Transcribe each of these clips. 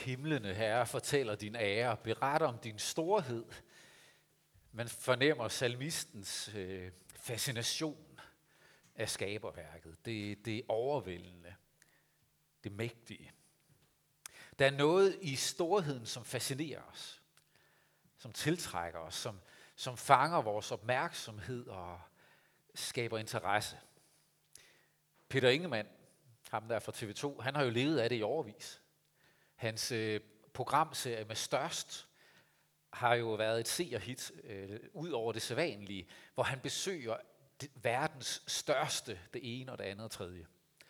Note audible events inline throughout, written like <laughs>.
himlene, Herre, fortæller din ære, beretter om din storhed. Man fornemmer salmistens øh, fascination af skaberværket. Det, det er overvældende. Det mægtige. Der er noget i storheden, som fascinerer os. Som tiltrækker os. Som, som fanger vores opmærksomhed og skaber interesse. Peter Ingemann, ham der fra TV2, han har jo levet af det i overvis. Hans øh, programserie med størst har jo været et seerhit øh, ud over det sædvanlige, hvor han besøger det, verdens største, det ene og det andet og tredje.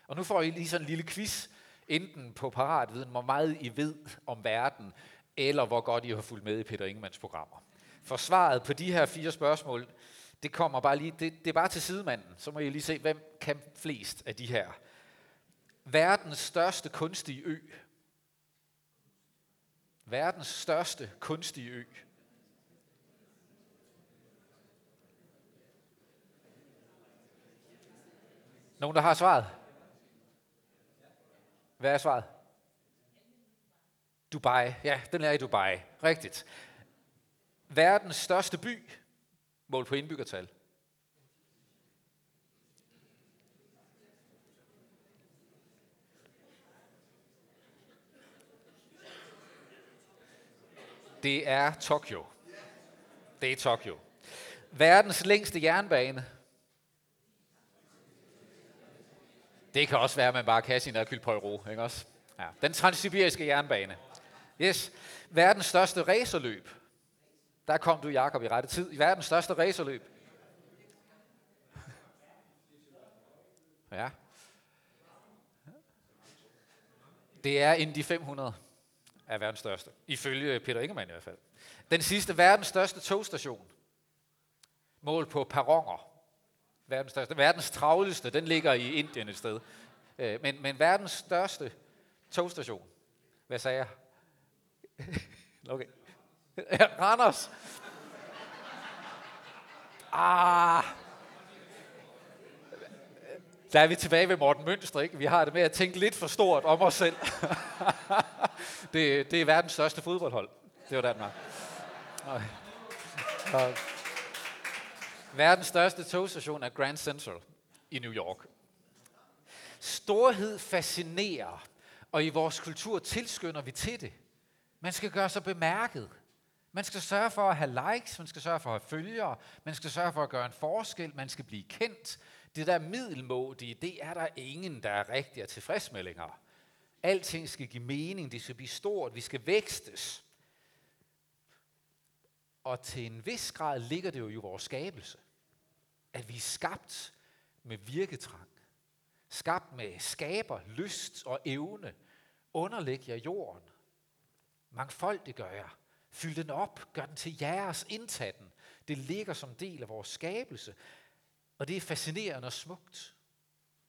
Og nu får I lige sådan en lille quiz, enten på paratviden, hvor meget I ved om verden, eller hvor godt I har fulgt med i Peter Ingemanns programmer. For svaret på de her fire spørgsmål, det kommer bare lige, det, det er bare til sidemanden. Så må I lige se, hvem kan flest af de her. Verdens største kunstige ø. Verdens største kunstige ø. Nogen, der har svaret? Hvad er svaret? Dubai. Ja, den er i Dubai. Rigtigt. Verdens største by, mål på indbyggertal. Det er Tokyo. Det er Tokyo. Verdens længste jernbane. Det kan også være, at man bare kan sin Hercule Poirot, ikke også? Ja. Den transsibiriske jernbane. Yes. Verdens største racerløb. Der kom du, Jakob, i rette tid. Verdens største racerløb. Ja. Det er Indy 500 er verdens største. Ifølge Peter Ingemann i hvert fald. Den sidste, verdens største togstation. Mål på perronger. Verdens største. Verdens travleste, den ligger i Indien et sted. Øh, men, men verdens største togstation. Hvad sagde jeg? <laughs> okay. Randers. Ah. Der er vi tilbage ved Morten Mønster, ikke? Vi har det med at tænke lidt for stort om os selv. <laughs> det, det er verdens største fodboldhold. Det var Danmark. Okay. Verdens største togstation er Grand Central i New York. Storhed fascinerer, og i vores kultur tilskynder vi til det. Man skal gøre sig bemærket. Man skal sørge for at have likes, man skal sørge for at have følgere, man skal sørge for at gøre en forskel, man skal blive kendt. Det der middelmådige, det er der ingen, der er rigtig tilfreds med længere. Alting skal give mening, det skal blive stort, vi skal vækstes. Og til en vis grad ligger det jo i vores skabelse. At vi er skabt med virketrang. Skabt med skaber, lyst og evne. Underlæg jer jorden. Mangfoldiggør jeg. Fyld den op. Gør den til jeres. Indtag den. Det ligger som del af vores skabelse. Og det er fascinerende og smukt.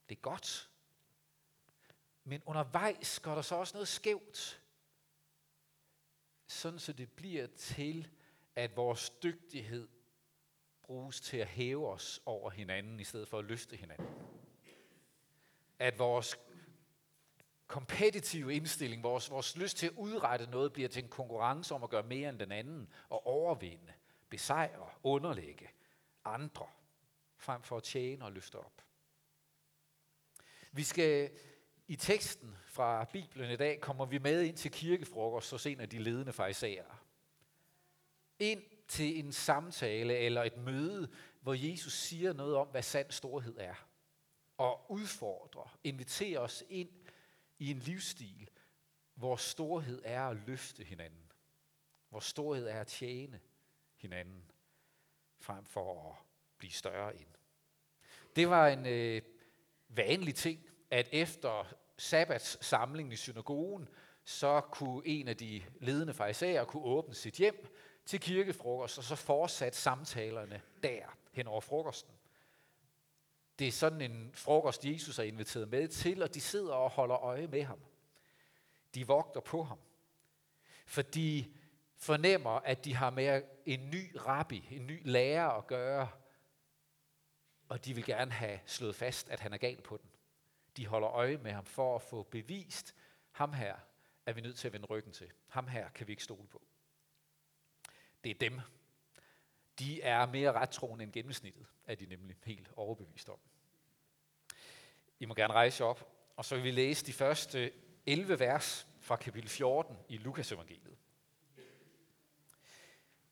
Det er godt. Men undervejs går der så også noget skævt. Sådan så det bliver til, at vores dygtighed bruges til at hæve os over hinanden, i stedet for at løfte hinanden. At vores kompetitive indstilling, vores, vores lyst til at udrette noget, bliver til en konkurrence om at gøre mere end den anden, og overvinde, besejre, underlægge andre, frem for at tjene og løfte op. Vi skal i teksten fra Bibelen i dag kommer vi med ind til kirkefrokost så en af de ledende farisæere. Ind til en samtale eller et møde, hvor Jesus siger noget om, hvad sand storhed er. Og udfordrer, inviterer os ind i en livsstil, hvor storhed er at løfte hinanden. Hvor storhed er at tjene hinanden, frem for at blive større end. Det var en øh, vanlig ting, at efter sabbats samling i synagogen, så kunne en af de ledende farisæer kunne åbne sit hjem til kirkefrokost, og så fortsat samtalerne der hen over frokosten. Det er sådan en frokost, Jesus er inviteret med til, og de sidder og holder øje med ham. De vogter på ham. For de fornemmer, at de har med en ny rabbi, en ny lærer at gøre, og de vil gerne have slået fast, at han er gal på den. De holder øje med ham for at få bevist ham her, er vi nødt til at vende ryggen til. Ham her kan vi ikke stole på. Det er dem. De er mere rettroende end gennemsnittet, er de nemlig helt overbevist om. I må gerne rejse op, og så vil vi læse de første 11 vers fra kapitel 14 i Lukas evangeliet.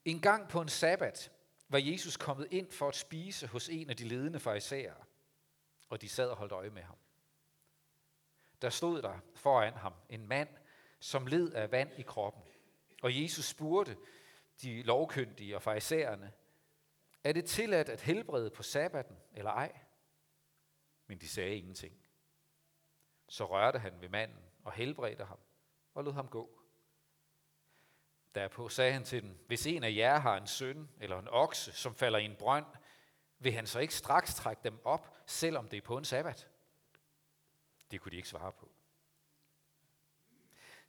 En gang på en sabbat var Jesus kommet ind for at spise hos en af de ledende farisæere, og de sad og holdt øje med ham. Der stod der foran ham en mand, som led af vand i kroppen. Og Jesus spurgte de lovkyndige og farisæerne, er det tilladt at helbrede på sabbaten eller ej? Men de sagde ingenting. Så rørte han ved manden og helbredte ham og lod ham gå. Derpå sagde han til dem, hvis en af jer har en søn eller en okse, som falder i en brønd, vil han så ikke straks trække dem op, selvom det er på en sabbat? Det kunne de ikke svare på.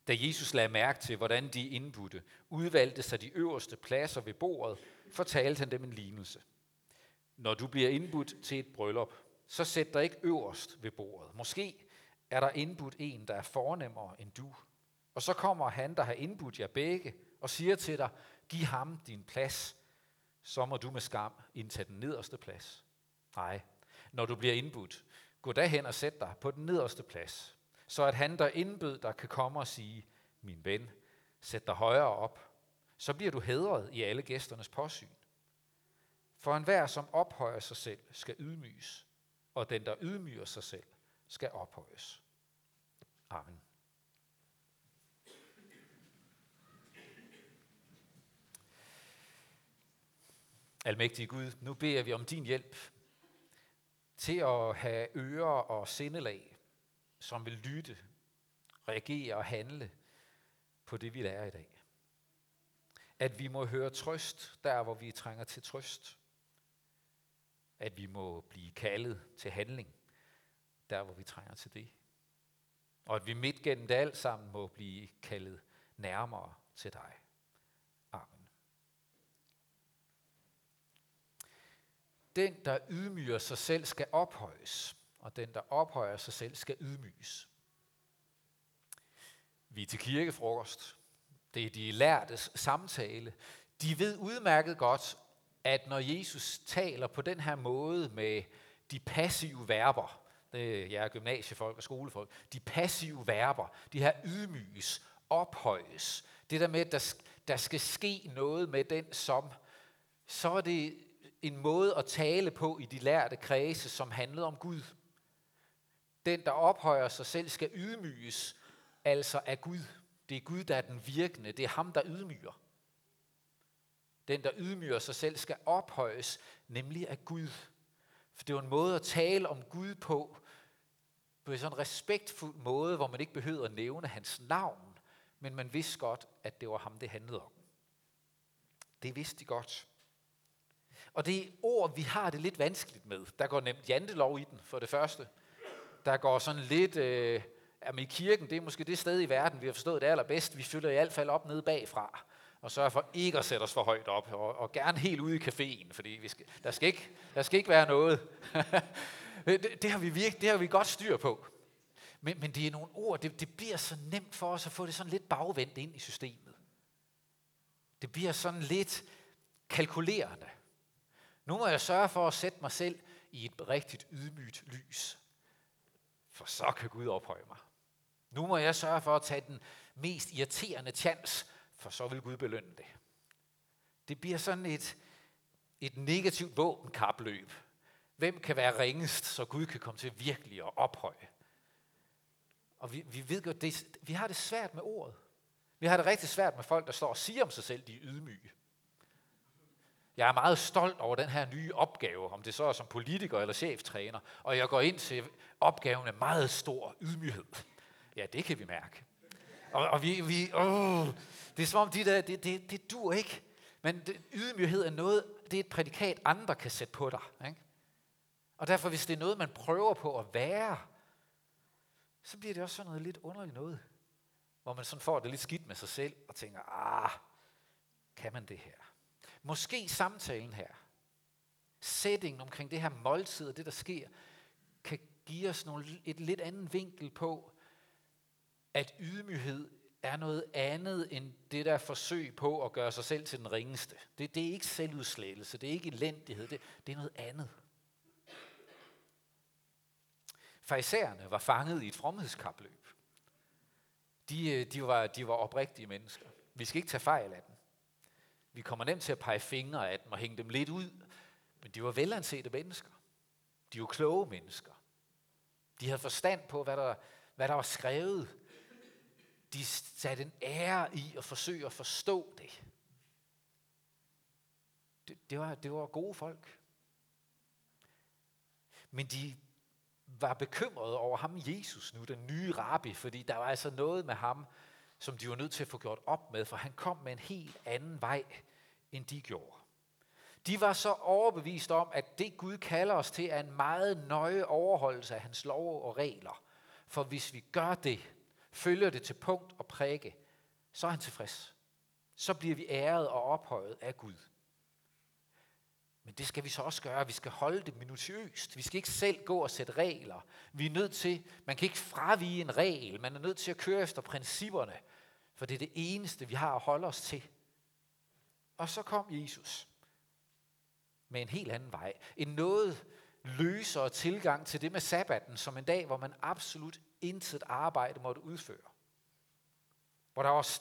Da Jesus lagde mærke til, hvordan de indbudte udvalgte sig de øverste pladser ved bordet, fortalte han dem en lignelse. Når du bliver indbudt til et bryllup, så sæt dig ikke øverst ved bordet. Måske er der indbudt en, der er fornemmere end du. Og så kommer han, der har indbudt jer begge, og siger til dig, giv ham din plads, så må du med skam indtage den nederste plads. Nej, når du bliver indbudt, gå da hen og sæt dig på den nederste plads, så at han, der indbød dig, kan komme og sige, min ven, sæt dig højere op, så bliver du hedret i alle gæsternes påsyn. For enhver, som ophøjer sig selv, skal ydmyges, og den, der ydmyger sig selv, skal ophøjes. Amen. Almægtige Gud, nu beder vi om din hjælp til at have ører og sindelag, som vil lytte, reagere og handle på det, vi lærer i dag. At vi må høre trøst der, hvor vi trænger til trøst. At vi må blive kaldet til handling der, hvor vi trænger til det. Og at vi midt gennem det alt sammen må blive kaldet nærmere til dig. Den, der ydmyger sig selv, skal ophøjes, og den, der ophøjer sig selv, skal ydmyges. Vi er til kirkefrokost. Det er de lærtes samtale. De ved udmærket godt, at når Jesus taler på den her måde med de passive verber, det er jer gymnasiefolk og skolefolk, de passive verber, de her ydmyges, ophøjes, det der med, at der, der skal ske noget med den som, så er det en måde at tale på i de lærte kredse, som handlede om Gud. Den, der ophøjer sig selv, skal ydmyges, altså af Gud. Det er Gud, der er den virkende. Det er ham, der ydmyger. Den, der ydmyger sig selv, skal ophøjes, nemlig af Gud. For det var en måde at tale om Gud på, på en sådan respektfuld måde, hvor man ikke behøvede at nævne hans navn, men man vidste godt, at det var ham, det handlede om. Det vidste de godt. Og det er ord, vi har det lidt vanskeligt med. Der går nemt jantelov i den, for det første. Der går sådan lidt, øh, jamen i kirken, det er måske det sted i verden, vi har forstået det allerbedst. Vi fylder i hvert fald op nede bagfra og sørger for ikke at sætte os for højt op, og, og gerne helt ude i caféen, fordi vi skal, der, skal ikke, der skal ikke være noget. <laughs> det, det, har vi virke, det har vi godt styr på. Men, men det er nogle ord, det, det bliver så nemt for os at få det sådan lidt bagvendt ind i systemet. Det bliver sådan lidt kalkulerende. Nu må jeg sørge for at sætte mig selv i et rigtigt ydmygt lys. For så kan Gud ophøje mig. Nu må jeg sørge for at tage den mest irriterende chance for så vil Gud belønne det. Det bliver sådan et, et negativt våbenkapløb. Hvem kan være ringest, så Gud kan komme til virkelig at ophøje? Og vi, vi ved godt, det, vi har det svært med ordet. Vi har det rigtig svært med folk, der står og siger om sig selv, de er ydmyge. Jeg er meget stolt over den her nye opgave, om det så er som politiker eller cheftræner, og jeg går ind til opgaven med meget stor ydmyghed. Ja, det kan vi mærke. Og, og vi, vi åh, det er som om, de der, det, det, det dur ikke. Men det, ydmyghed er noget, det er et prædikat, andre kan sætte på dig. Ikke? Og derfor, hvis det er noget, man prøver på at være, så bliver det også sådan noget lidt underligt noget. Hvor man sådan får det lidt skidt med sig selv, og tænker, ah, kan man det her? Måske samtalen her, settingen omkring det her måltid og det, der sker, kan give os nogle, et lidt andet vinkel på, at ydmyghed er noget andet end det der forsøg på at gøre sig selv til den ringeste. Det, det er ikke selvudslættelse, det er ikke elendighed, det, det er noget andet. Farisæerne var fanget i et fromhedskapløb. De, øh, de, var, de var oprigtige mennesker. Vi skal ikke tage fejl af dem. Vi kommer nemt til at pege fingre af dem og hænge dem lidt ud, men de var velansete mennesker. De var kloge mennesker. De havde forstand på, hvad der, hvad der var skrevet. De satte en ære i at forsøge at forstå det. Det, det, var, det var gode folk. Men de var bekymrede over ham, Jesus nu, den nye rabbi, fordi der var altså noget med ham, som de var nødt til at få gjort op med, for han kom med en helt anden vej, end de gjorde. De var så overbevist om, at det Gud kalder os til, er en meget nøje overholdelse af hans lov og regler. For hvis vi gør det, følger det til punkt og prikke, så er han tilfreds. Så bliver vi æret og ophøjet af Gud. Men det skal vi så også gøre. Vi skal holde det minutiøst. Vi skal ikke selv gå og sætte regler. Vi er nødt til, man kan ikke fravige en regel. Man er nødt til at køre efter principperne. For det er det eneste, vi har at holde os til. Og så kom Jesus med en helt anden vej. En noget løsere tilgang til det med sabbaten, som en dag, hvor man absolut intet arbejde måtte udføre. Hvor der var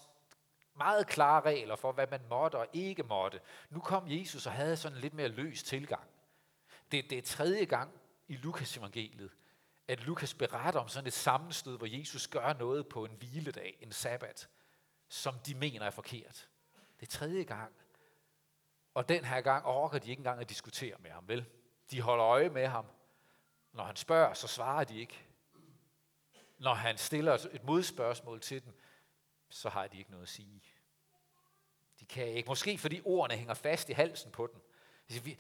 meget klare regler for, hvad man måtte og ikke måtte. Nu kom Jesus og havde sådan en lidt mere løs tilgang. Det, det er tredje gang i Lukas evangeliet, at Lukas beretter om sådan et sammenstød, hvor Jesus gør noget på en hviledag, en sabbat, som de mener er forkert. Det er tredje gang. Og den her gang orker de ikke engang at diskutere med ham, vel? De holder øje med ham. Når han spørger, så svarer de ikke. Når han stiller et modspørgsmål til dem, så har de ikke noget at sige. De kan ikke. Måske fordi ordene hænger fast i halsen på dem. Altså, vi,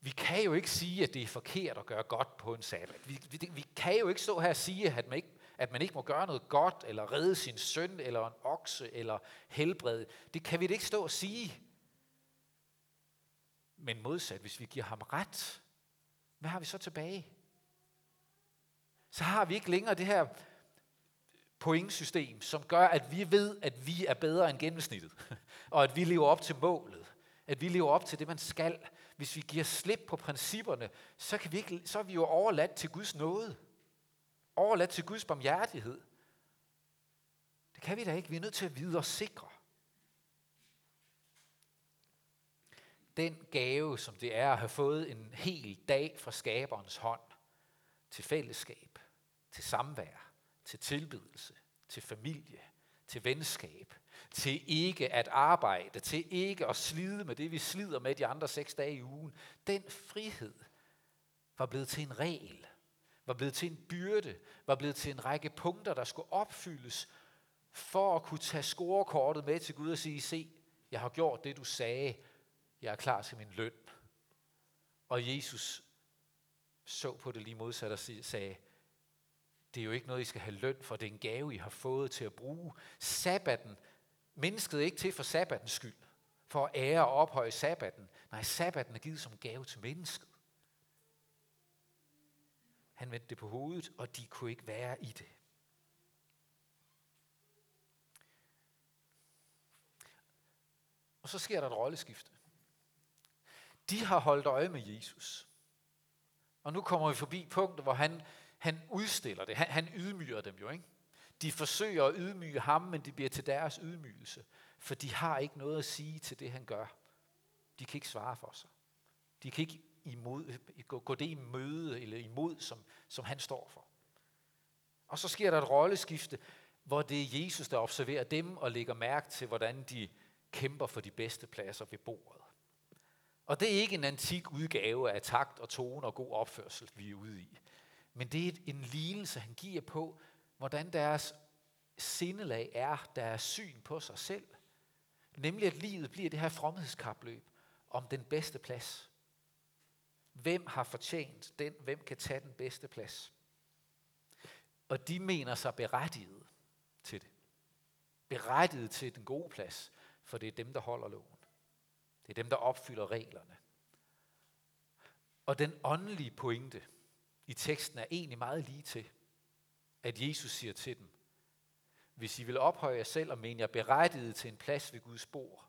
vi kan jo ikke sige, at det er forkert at gøre godt på en sabbat. Vi, vi, vi kan jo ikke stå her og sige, at man, ikke, at man ikke må gøre noget godt, eller redde sin søn, eller en okse, eller helbrede. Det kan vi ikke stå og sige. Men modsat, hvis vi giver ham ret, hvad har vi så tilbage? Så har vi ikke længere det her pointsystem, som gør, at vi ved, at vi er bedre end gennemsnittet, <laughs> og at vi lever op til målet, at vi lever op til det, man skal. Hvis vi giver slip på principperne, så, kan vi ikke, så er vi jo overladt til Guds nåde. Overladt til Guds barmhjertighed. Det kan vi da ikke. Vi er nødt til at vide os sikre. Den gave, som det er at have fået en hel dag fra skaberens hånd, til fællesskab, til samvær, til tilbedelse, til familie, til venskab, til ikke at arbejde, til ikke at slide med det, vi slider med de andre seks dage i ugen. Den frihed var blevet til en regel, var blevet til en byrde, var blevet til en række punkter, der skulle opfyldes, for at kunne tage scorekortet med til Gud og sige, se, jeg har gjort det, du sagde, jeg er klar til min løn. Og Jesus så på det lige modsat og sagde, det er jo ikke noget, I skal have løn for. Det er en gave, I har fået til at bruge. Sabbaten, mennesket er ikke til for sabbatens skyld. For at ære og ophøje sabbaten. Nej, sabbaten er givet som gave til mennesket. Han vendte det på hovedet, og de kunne ikke være i det. Og så sker der et rolleskifte. De har holdt øje med Jesus. Og nu kommer vi forbi punktet, hvor han han udstiller det. Han, han ydmyger dem jo, ikke? De forsøger at ydmyge ham, men det bliver til deres ydmygelse. For de har ikke noget at sige til det, han gør. De kan ikke svare for sig. De kan ikke imod, gå, gå det i møde eller imod, som, som han står for. Og så sker der et rolleskifte, hvor det er Jesus, der observerer dem og lægger mærke til, hvordan de kæmper for de bedste pladser ved bordet. Og det er ikke en antik udgave af takt og tone og god opførsel, vi er ude i. Men det er en lignelse, han giver på, hvordan deres sindelag er, deres syn på sig selv. Nemlig at livet bliver det her fromhedskapløb om den bedste plads. Hvem har fortjent den? Hvem kan tage den bedste plads? Og de mener sig berettiget til det. Berettiget til den gode plads, for det er dem, der holder loven. Det er dem, der opfylder reglerne. Og den åndelige pointe, i teksten er egentlig meget lige til, at Jesus siger til dem, hvis I vil ophøje jer selv og mene jer berettiget til en plads ved Guds bord,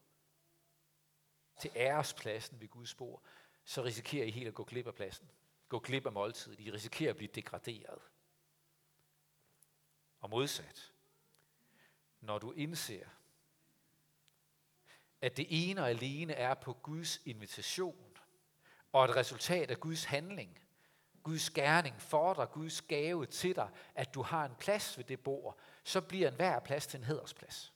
til ærespladsen ved Guds bord, så risikerer I helt at gå glip af pladsen. Gå glip af måltidet. I risikerer at blive degraderet. Og modsat, når du indser, at det ene og alene er på Guds invitation, og et resultat af Guds handling, Guds gerning for dig, Guds gave til dig, at du har en plads ved det bord, så bliver en hver plads til en hedersplads.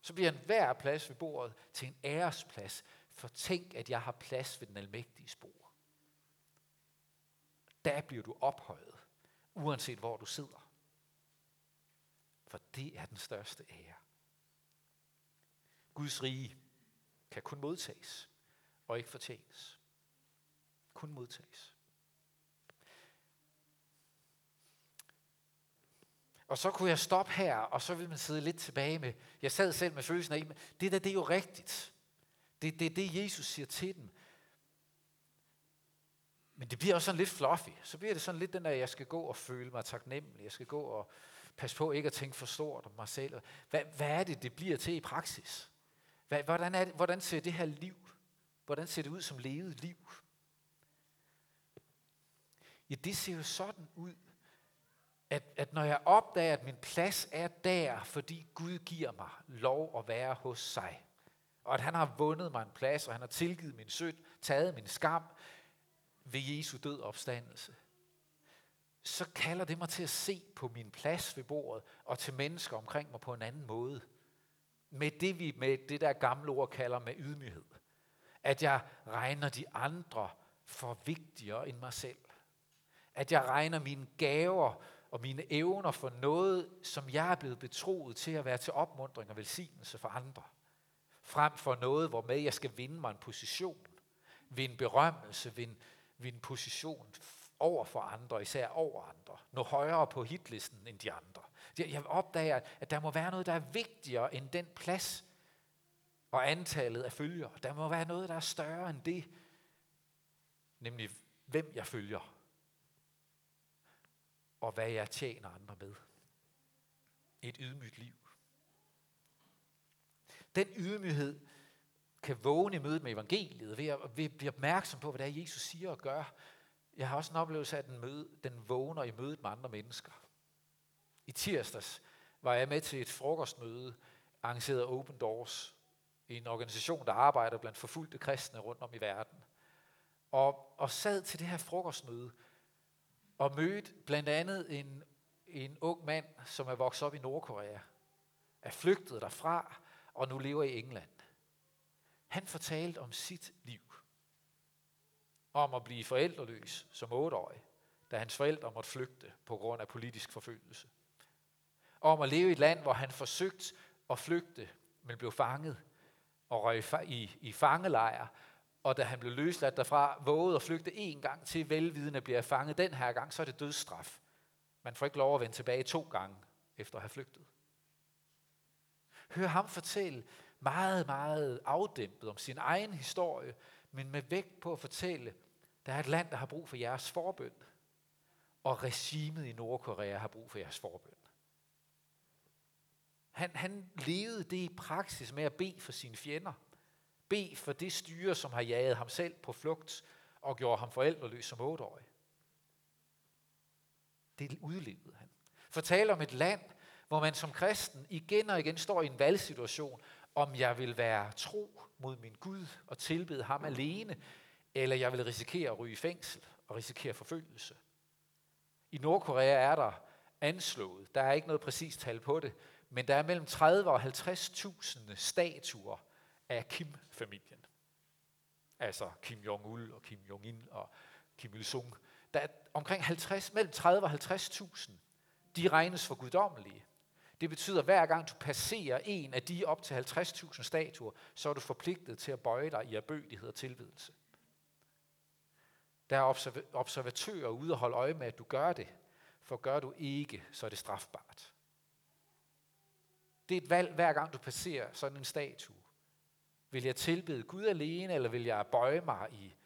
Så bliver en hver plads ved bordet til en æresplads, for tænk, at jeg har plads ved den almægtige bord. Der bliver du ophøjet, uanset hvor du sidder. For det er den største ære. Guds rige kan kun modtages og ikke fortjenes. Kun modtages. Og så kunne jeg stoppe her, og så ville man sidde lidt tilbage med, jeg sad selv med følelsen af, det der, det er jo rigtigt. Det er det, det, Jesus siger til dem. Men det bliver også sådan lidt fluffy. Så bliver det sådan lidt den der, jeg skal gå og føle mig taknemmelig. Jeg skal gå og passe på ikke at tænke for stort om mig selv. Hvad, hvad er det, det bliver til i praksis? Hvad, hvordan, er det, hvordan ser det her liv? Hvordan ser det ud som levet liv? Ja, det ser jo sådan ud, at, at når jeg opdager, at min plads er der, fordi Gud giver mig lov at være hos sig, og at han har vundet mig en plads, og han har tilgivet min synd, taget min skam ved Jesu død opstandelse, så kalder det mig til at se på min plads ved bordet, og til mennesker omkring mig på en anden måde. Med det, vi med det der gamle ord kalder med ydmyghed. At jeg regner de andre for vigtigere end mig selv. At jeg regner mine gaver og mine evner for noget, som jeg er blevet betroet til at være til opmundring og velsignelse for andre. Frem for noget, hvor med jeg skal vinde mig en position, vinde berømmelse, vinde, vinde position over for andre, især over andre. Nå højere på hitlisten end de andre. Jeg opdager, at der må være noget, der er vigtigere end den plads og antallet af følgere. Der må være noget, der er større end det, nemlig hvem jeg følger og hvad jeg tjener andre med. Et ydmygt liv. Den ydmyghed kan vågne i mødet med evangeliet ved at, ved at blive opmærksom på, hvad det er, Jesus siger og gør. Jeg har også en oplevelse af, at den, møde, den vågner i mødet med andre mennesker. I tirsdags var jeg med til et frokostmøde, arrangeret af Open Doors, i en organisation, der arbejder blandt forfulgte kristne rundt om i verden. Og, og sad til det her frokostmøde, og mødte blandt andet en, en ung mand, som er vokset op i Nordkorea, er flygtet derfra og nu lever i England. Han fortalte om sit liv. Om at blive forældreløs som otteårig, da hans forældre måtte flygte på grund af politisk forfølgelse. Om at leve i et land, hvor han forsøgte at flygte, men blev fanget og røg i, i fangelejr og da han blev løsladt derfra, vågede at flygte en gang til velvidende bliver fanget. Den her gang, så er det dødsstraf. Man får ikke lov at vende tilbage to gange efter at have flygtet. Hør ham fortælle meget, meget afdæmpet om sin egen historie, men med vægt på at fortælle, der er et land, der har brug for jeres forbøn, og regimet i Nordkorea har brug for jeres forbøn. Han, han levede det i praksis med at bede for sine fjender – Be for det styre, som har jaget ham selv på flugt og gjort ham forældreløs som otteårig. Det udlevede han. Fortæl om et land, hvor man som kristen igen og igen står i en valgsituation, om jeg vil være tro mod min Gud og tilbede ham alene, eller jeg vil risikere at ryge i fængsel og risikere forfølgelse. I Nordkorea er der anslået, der er ikke noget præcist tal på det, men der er mellem 30 og 50.000 statuer af Kim-familien. Altså Kim Jong-un og Kim Jong-in og Kim Il-sung. Der er omkring 50, mellem 30 og 50.000. De regnes for guddommelige. Det betyder, at hver gang du passerer en af de op til 50.000 statuer, så er du forpligtet til at bøje dig i erbødighed og tilbedelse. Der er observatører ude og holde øje med, at du gør det, for gør du ikke, så er det strafbart. Det er et valg, hver gang du passerer sådan en statue. Vil jeg tilbede Gud alene, eller vil jeg bøje mig i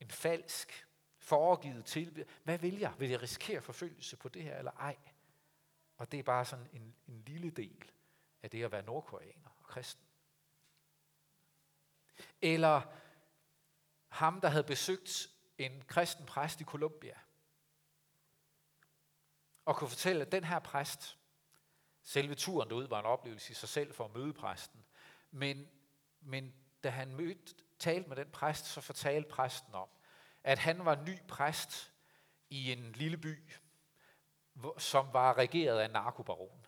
en falsk, foregivet tilbed? Hvad vil jeg? Vil jeg risikere forfølgelse på det her, eller ej? Og det er bare sådan en, en lille del af det at være nordkoreaner og kristen. Eller ham, der havde besøgt en kristen præst i Colombia, og kunne fortælle, at den her præst, selve turen derud var en oplevelse i sig selv for at møde præsten, men, men da han mødte, talte med den præst, så fortalte præsten om, at han var ny præst i en lille by, som var regeret af narkobaron.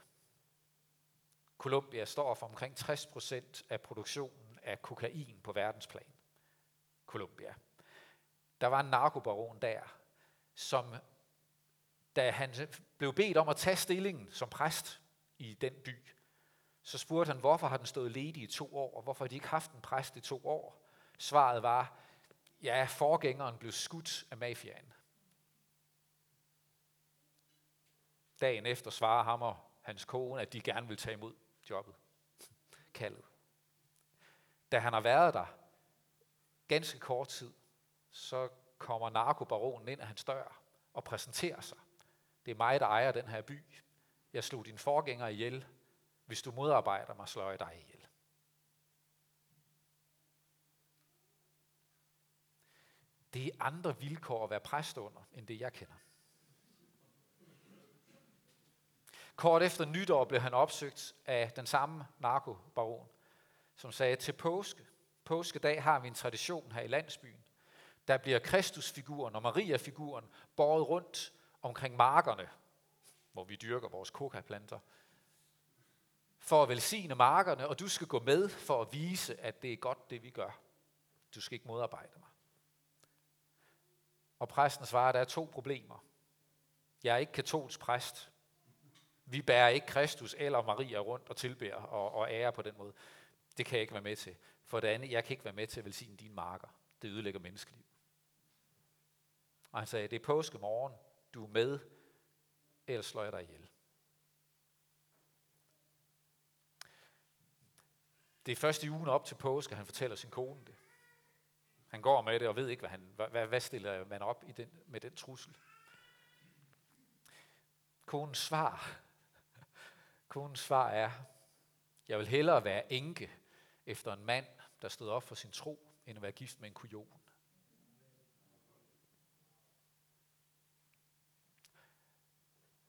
Colombia står for omkring 60 procent af produktionen af kokain på verdensplan. Colombia. Der var en narkobaron der, som da han blev bedt om at tage stillingen som præst i den by, så spurgte han, hvorfor har den stået ledig i to år, og hvorfor har de ikke haft en præst i to år? Svaret var, ja, forgængeren blev skudt af mafiaen. Dagen efter svarer ham og hans kone, at de gerne vil tage imod jobbet, <laughs> kaldet. Da han har været der ganske kort tid, så kommer narkobaronen ind af hans dør og præsenterer sig. Det er mig, der ejer den her by. Jeg slog din forgænger ihjel. Hvis du modarbejder mig, slår jeg dig ihjel. Det er andre vilkår at være præst under, end det jeg kender. Kort efter nytår blev han opsøgt af den samme narkobaron, som sagde, til påske, påskedag har vi en tradition her i landsbyen. Der bliver Kristusfiguren og Maria-figuren båret rundt omkring markerne, hvor vi dyrker vores kokaplanter, for at velsigne markerne, og du skal gå med for at vise, at det er godt, det vi gør. Du skal ikke modarbejde mig. Og præsten svarer, at der er to problemer. Jeg er ikke katolsk præst. Vi bærer ikke Kristus eller Maria rundt og tilbærer og, og ærer på den måde. Det kan jeg ikke være med til. For det andet, jeg kan ikke være med til at velsigne dine marker. Det ødelægger menneskeliv. Og han sagde, det er påske morgen. Du er med, ellers slår jeg dig ihjel. Det er først i ugen op til påske, han fortæller sin kone det. Han går med det og ved ikke, hvad, han, hvad, hvad stiller man op i den, med den trussel. Konens svar, konens svar er, jeg vil hellere være enke efter en mand, der stod op for sin tro, end at være gift med en kujon.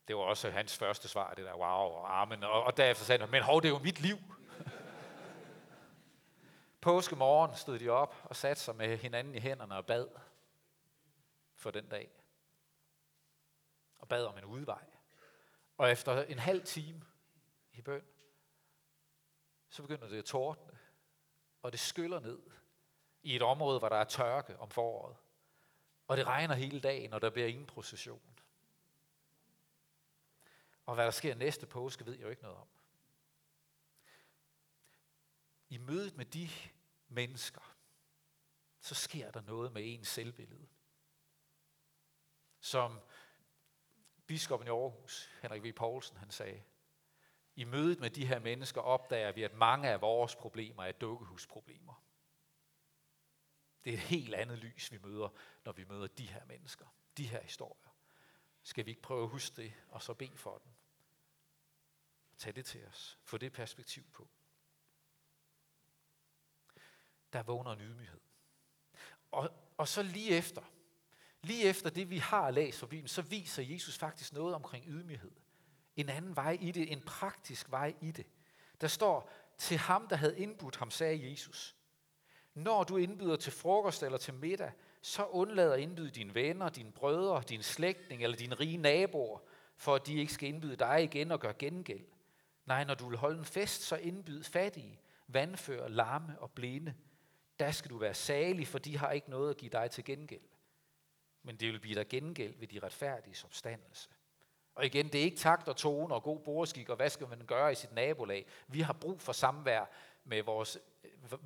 Det var også hans første svar, det der wow og amen. Og, og derefter sagde han, men hov, det er jo mit liv. <laughs> Påske morgen stod de op og satte sig med hinanden i hænderne og bad for den dag. Og bad om en udvej. Og efter en halv time i bøn, så begynder det at tordne, og det skyller ned i et område, hvor der er tørke om foråret. Og det regner hele dagen, og der bliver ingen procession. Og hvad der sker næste påske, ved jeg jo ikke noget om. I mødet med de mennesker, så sker der noget med ens selvbillede. Som biskoppen i Aarhus, Henrik V. Poulsen, han sagde, i mødet med de her mennesker opdager vi, at mange af vores problemer er dukkehusproblemer. Det er et helt andet lys, vi møder, når vi møder de her mennesker, de her historier. Skal vi ikke prøve at huske det, og så bede for dem? Tag det til os. Få det perspektiv på. Der vågner en ydmyghed. Og, og så lige efter, lige efter det vi har læst fra Bibelen, så viser Jesus faktisk noget omkring ydmyghed. En anden vej i det, en praktisk vej i det. Der står, til ham, der havde indbudt ham, sagde Jesus, når du indbyder til frokost eller til middag, så undlad at indbyde dine venner, dine brødre, din slægtning eller dine rige naboer, for at de ikke skal indbyde dig igen og gøre gengæld. Nej, når du vil holde en fest, så indbyd fattige, vandfører, larme og blinde. Der skal du være salig, for de har ikke noget at give dig til gengæld. Men det vil blive dig gengæld ved de retfærdige opstandelse. Og igen, det er ikke takt og tone og god bordskik, og hvad skal man gøre i sit nabolag. Vi har brug for samvær med vores,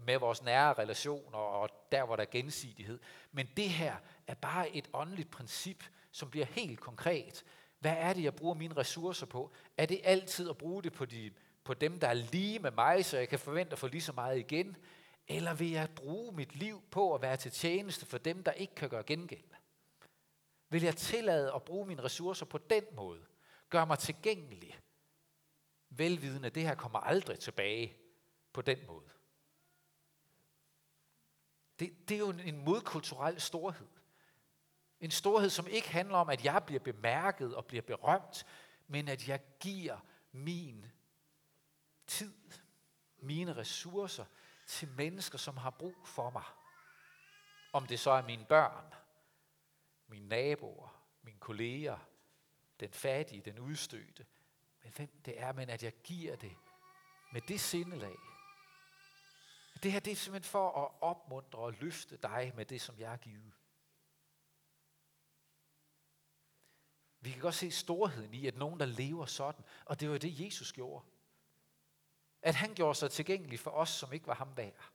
med vores nære relationer, og der, hvor der er gensidighed. Men det her er bare et åndeligt princip, som bliver helt konkret. Hvad er det, jeg bruger mine ressourcer på? Er det altid at bruge det på, de, på dem, der er lige med mig, så jeg kan forvente at få lige så meget igen? Eller vil jeg bruge mit liv på at være til tjeneste for dem, der ikke kan gøre gengæld? Vil jeg tillade at bruge mine ressourcer på den måde? Gør mig tilgængelig. Velvidende, det her kommer aldrig tilbage på den måde. Det, det er jo en modkulturel storhed. En storhed, som ikke handler om, at jeg bliver bemærket og bliver berømt, men at jeg giver min tid, mine ressourcer til mennesker, som har brug for mig. Om det så er mine børn, mine naboer, mine kolleger, den fattige, den udstødte, men hvem det er, men at jeg giver det med det sindelag. Det her det er simpelthen for at opmuntre og løfte dig med det, som jeg har givet. Vi kan godt se storheden i, at nogen, der lever sådan, og det var det, Jesus gjorde. At han gjorde sig tilgængelig for os, som ikke var ham værd.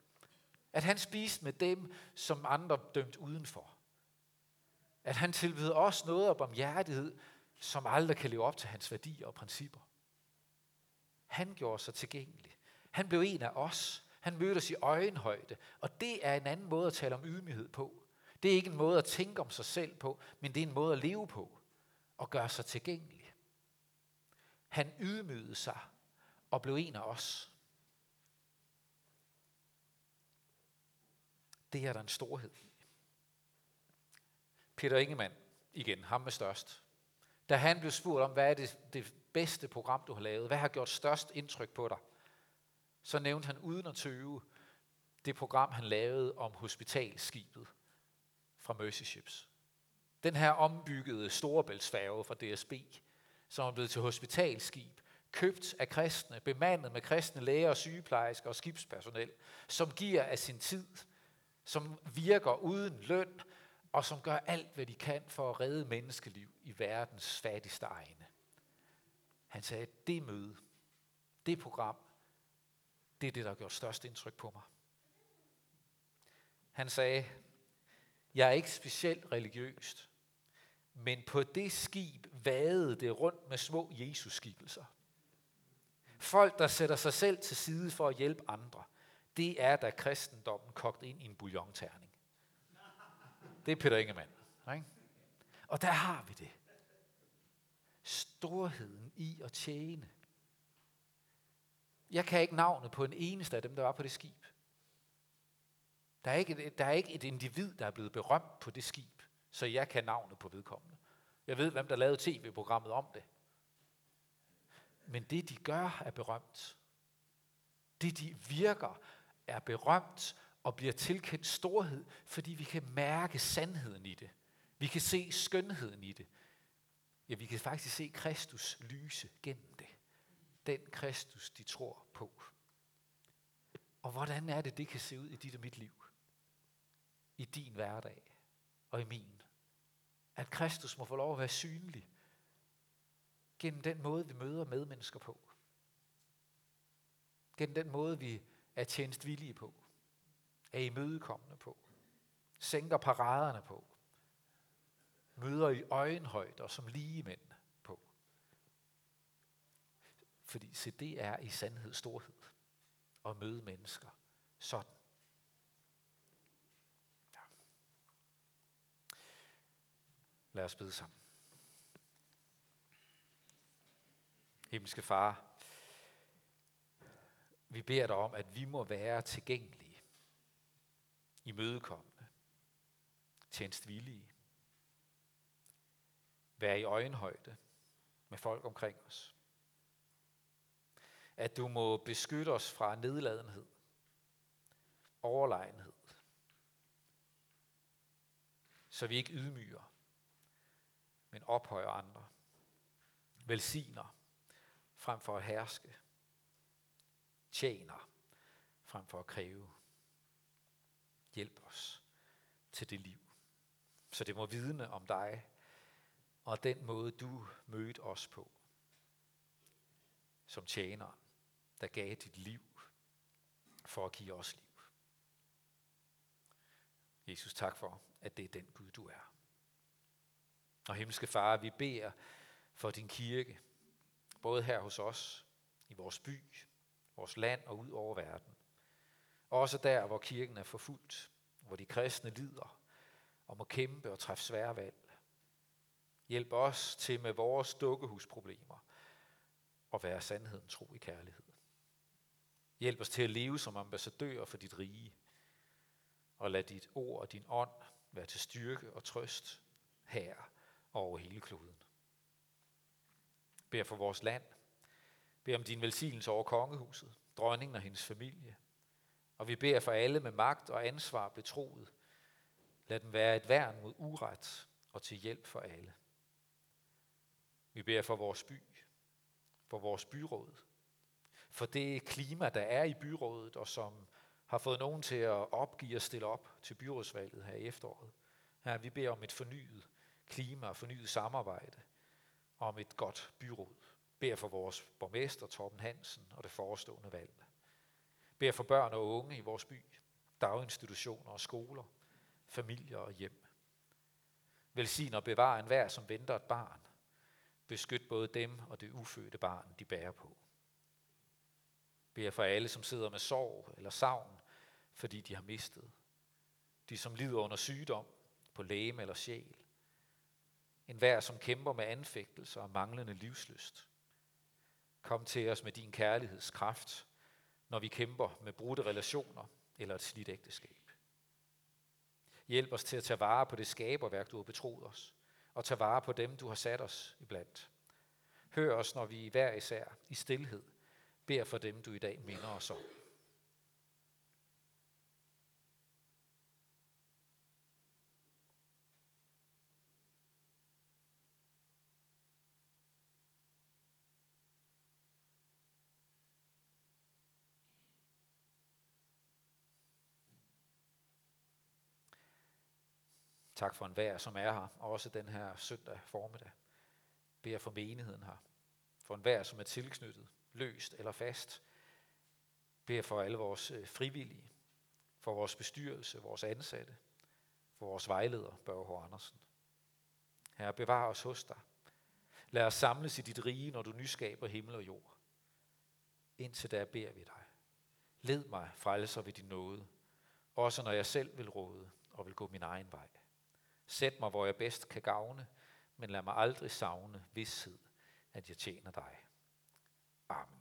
At han spiste med dem, som andre dømt udenfor. At han tilbød os noget om barmhjertighed, som aldrig kan leve op til hans værdier og principper. Han gjorde sig tilgængelig. Han blev en af os. Han mødte os i øjenhøjde. Og det er en anden måde at tale om ydmyghed på. Det er ikke en måde at tænke om sig selv på, men det er en måde at leve på og gøre sig tilgængelig. Han ydmygede sig og blev en af os. Det er der en storhed. Peter Ingemann, igen, ham med størst. Da han blev spurgt om, hvad er det, det bedste program, du har lavet? Hvad har gjort størst indtryk på dig? Så nævnte han uden at tøve det program, han lavede om hospitalskibet fra Mercy Ships. Den her ombyggede storebæltsfærge fra DSB, som er blevet til hospitalskib, købt af kristne, bemandet med kristne læger, sygeplejersker og skibspersonel, som giver af sin tid, som virker uden løn, og som gør alt, hvad de kan for at redde menneskeliv i verdens fattigste egne. Han sagde, at det møde, det program, det er det, der har gjort størst indtryk på mig. Han sagde, jeg er ikke specielt religiøst, men på det skib vadede det rundt med små Jesus-skikkelser. Folk, der sætter sig selv til side for at hjælpe andre, det er da kristendommen kogt ind i en bouillonterning. Det er Peter Ingemann. Ikke? Og der har vi det. Storheden i at tjene. Jeg kan ikke navnet på en eneste af dem, der var på det skib. Der er ikke, der er ikke et individ, der er blevet berømt på det skib, så jeg kan navnet på vedkommende. Jeg ved, hvem der lavede tv-programmet om det. Men det, de gør, er berømt. Det, de virker, er berømt og bliver tilkendt storhed, fordi vi kan mærke sandheden i det. Vi kan se skønheden i det. Ja, vi kan faktisk se Kristus lyse gennem det. Den Kristus, de tror på. Og hvordan er det, det kan se ud i dit og mit liv? I din hverdag og i min. At Kristus må få lov at være synlig gennem den måde, vi møder medmennesker på. Gennem den måde, vi er tjenestvillige på. Er imødekommende på. Sænker paraderne på møder i øjenhøjder som lige mænd på. Fordi se, det er i sandhed storhed at møde mennesker sådan. Ja. Lad os bede sammen. Himmelske Far, vi beder dig om, at vi må være tilgængelige, imødekommende, tjenestvillige, være i øjenhøjde med folk omkring os. At du må beskytte os fra nedladenhed, overlegenhed, så vi ikke ydmyger, men ophøjer andre, velsigner frem for at herske, tjener frem for at kræve. Hjælp os til det liv, så det må vidne om dig, og den måde, du mødte os på, som tjener, der gav dit liv for at give os liv. Jesus, tak for, at det er den Gud, du er. Og himmelske Far, vi beder for din kirke, både her hos os, i vores by, vores land og ud over verden. Også der, hvor kirken er forfulgt, hvor de kristne lider og må kæmpe og træffe svære valg. Hjælp os til med vores dukkehusproblemer at være sandheden tro i kærlighed. Hjælp os til at leve som ambassadører for dit rige, og lad dit ord og din ånd være til styrke og trøst her og over hele kloden. Bed for vores land. Bed om din velsignelse over kongehuset, dronningen og hendes familie. Og vi beder for alle med magt og ansvar betroet. Lad dem være et værn mod uret og til hjælp for alle. Vi beder for vores by, for vores byråd, for det klima, der er i byrådet, og som har fået nogen til at opgive og stille op til byrådsvalget her i efteråret. Her vi beder om et fornyet klima og fornyet samarbejde, og om et godt byråd. Beder for vores borgmester Torben Hansen og det forestående valg. Beder for børn og unge i vores by, daginstitutioner og skoler, familier og hjem. Velsign og bevar enhver, som venter et barn. Beskyt både dem og det ufødte barn, de bærer på. Beder for alle, som sidder med sorg eller savn, fordi de har mistet. De, som lider under sygdom, på læme eller sjæl. En hver, som kæmper med anfægtelser og manglende livsløst. Kom til os med din kærlighedskraft, når vi kæmper med brudte relationer eller et slidt ægteskab. Hjælp os til at tage vare på det skaberværk, du har betroet os, og tage vare på dem, du har sat os iblandt. Hør os, når vi hver især i stillhed beder for dem, du i dag minder os om. Tak for en vær, som er her, og også den her søndag formiddag. Beder for menigheden her. For en vær, som er tilknyttet, løst eller fast. Beder for alle vores øh, frivillige, for vores bestyrelse, vores ansatte, for vores vejleder, Børge H. Andersen. Herre, bevar os hos dig. Lad os samles i dit rige, når du nyskaber himmel og jord. Indtil der beder vi dig. Led mig, frelser ved din nåde, også når jeg selv vil råde og vil gå min egen vej. Sæt mig, hvor jeg bedst kan gavne, men lad mig aldrig savne vidshed, at jeg tjener dig. Amen.